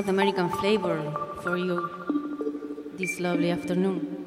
South American flavor for you this lovely afternoon.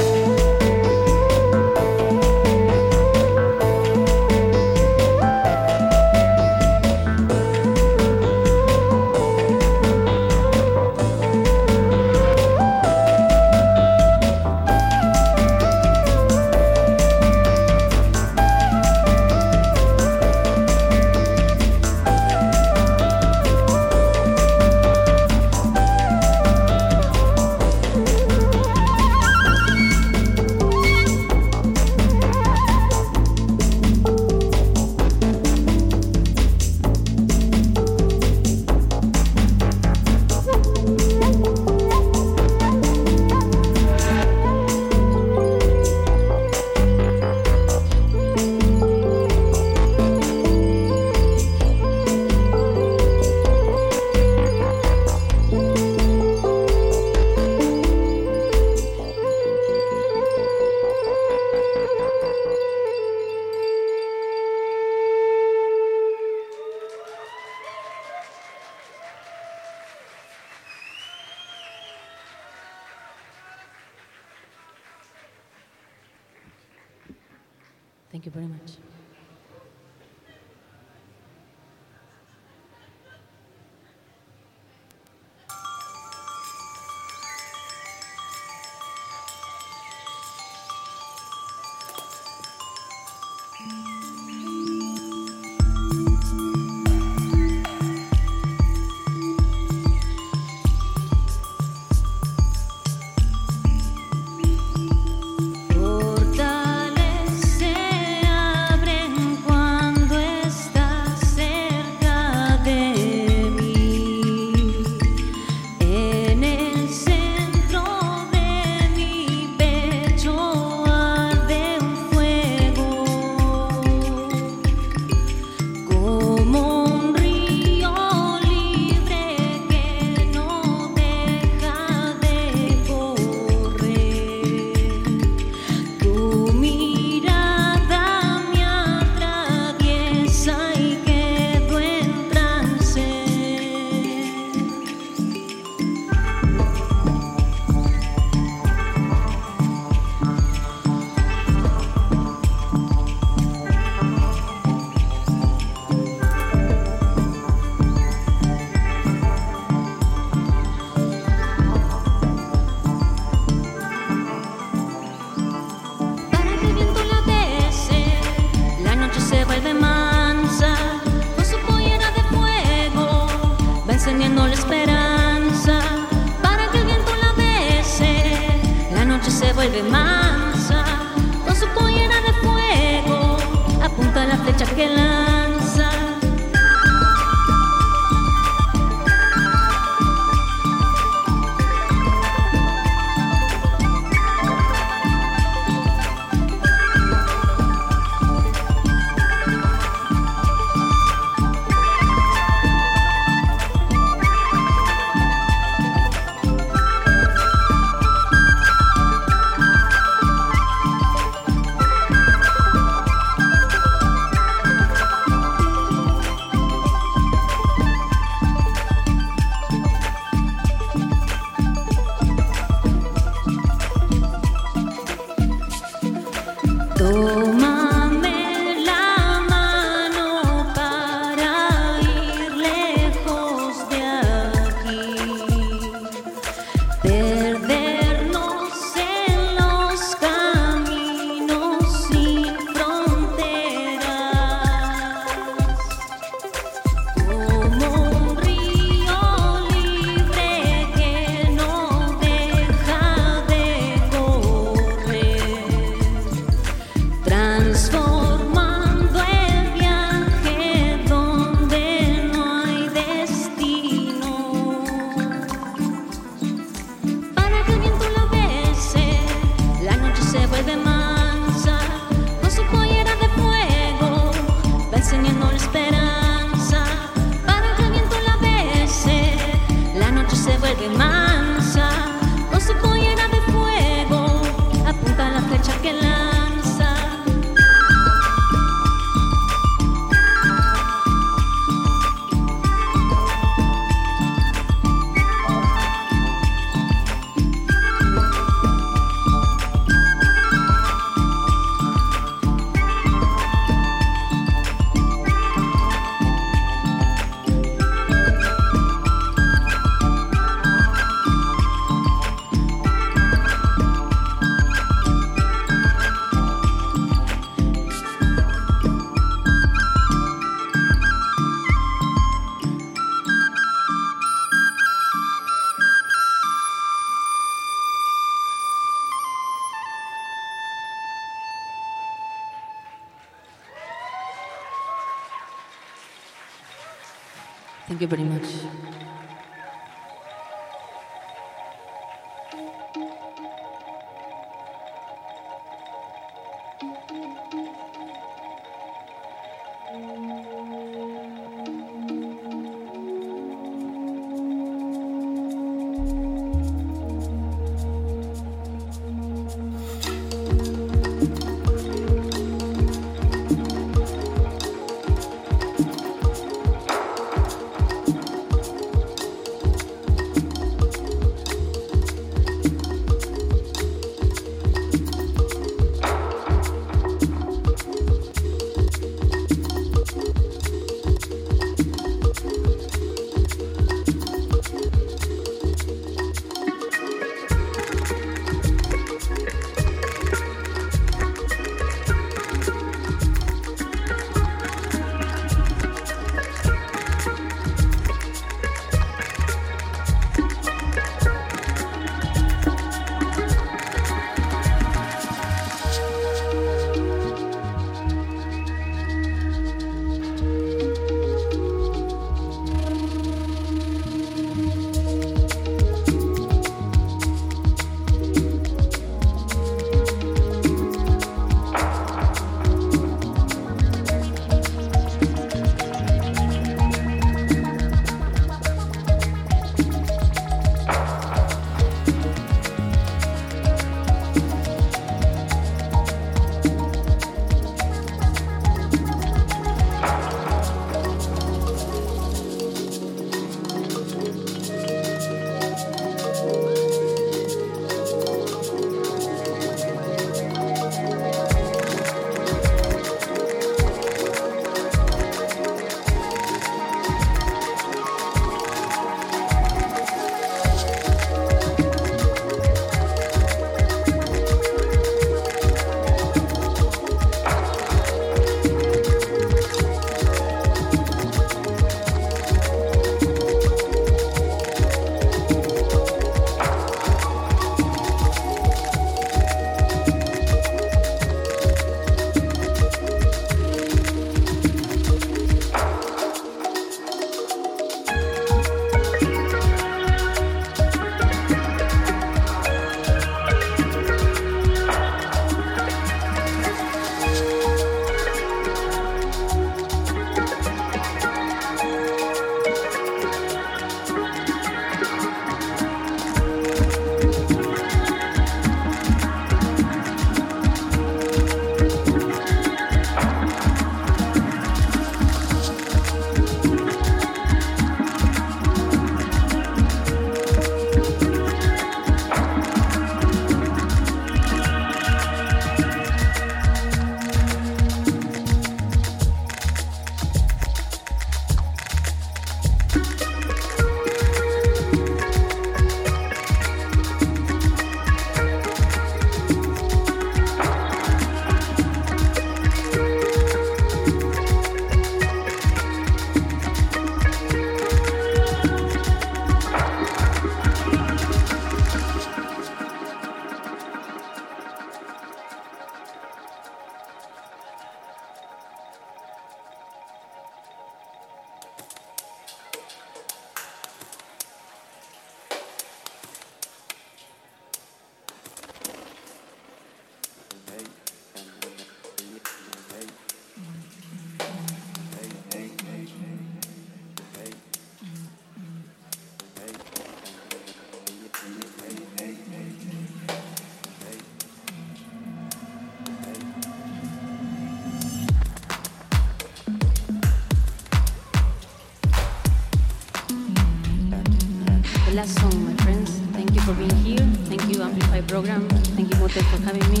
Program. Thank you, MUTEK, for having me.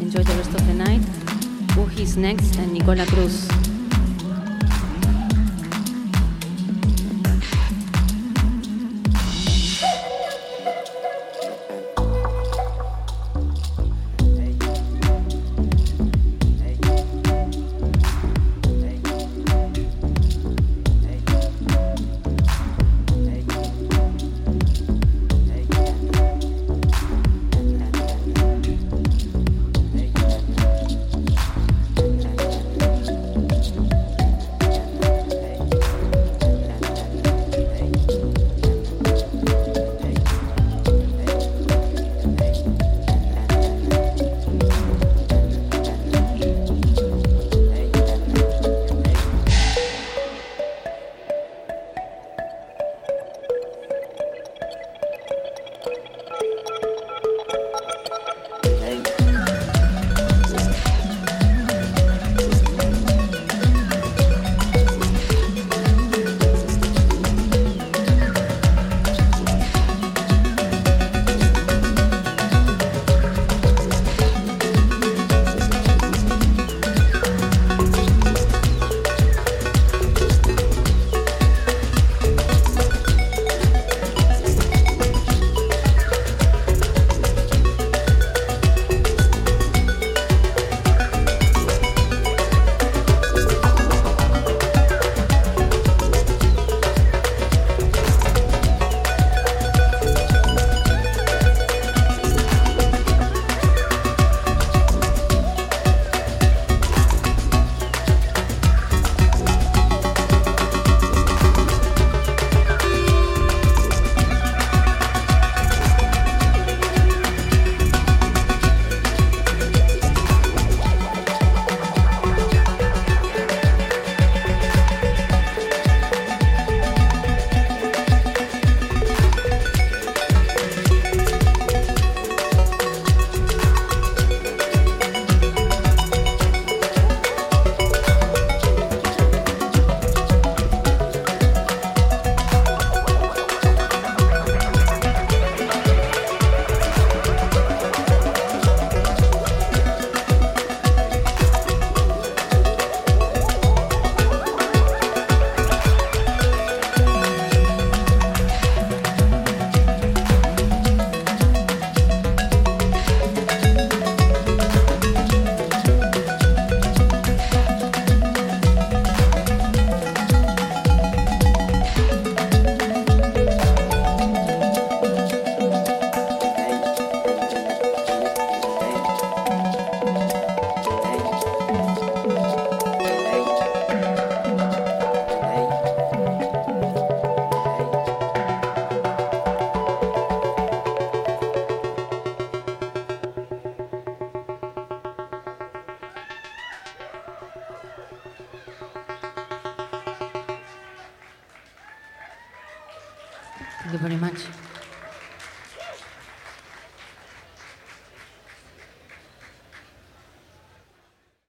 Enjoy the rest of the night. Who is next and Nicola Cruz.